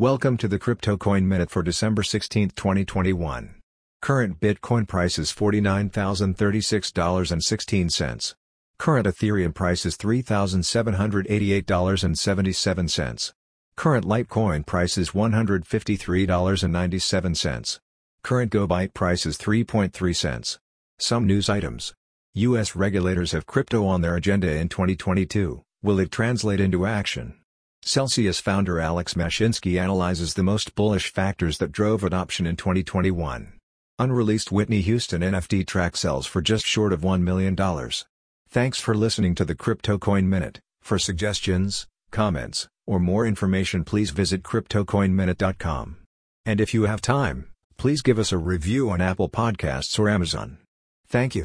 Welcome to the Crypto Coin Minute for December 16, 2021. Current Bitcoin price is $49,036.16. Current Ethereum price is $3,788.77. Current Litecoin price is $153.97. Current GoByte price is 3.3 cents. Some news items. U.S. regulators have crypto on their agenda in 2022, will it translate into action? Celsius founder Alex Mashinsky analyzes the most bullish factors that drove adoption in 2021. Unreleased Whitney Houston NFT track sells for just short of $1 million. Thanks for listening to the Crypto Coin Minute. For suggestions, comments, or more information please visit CryptoCoinMinute.com. And if you have time, please give us a review on Apple Podcasts or Amazon. Thank you.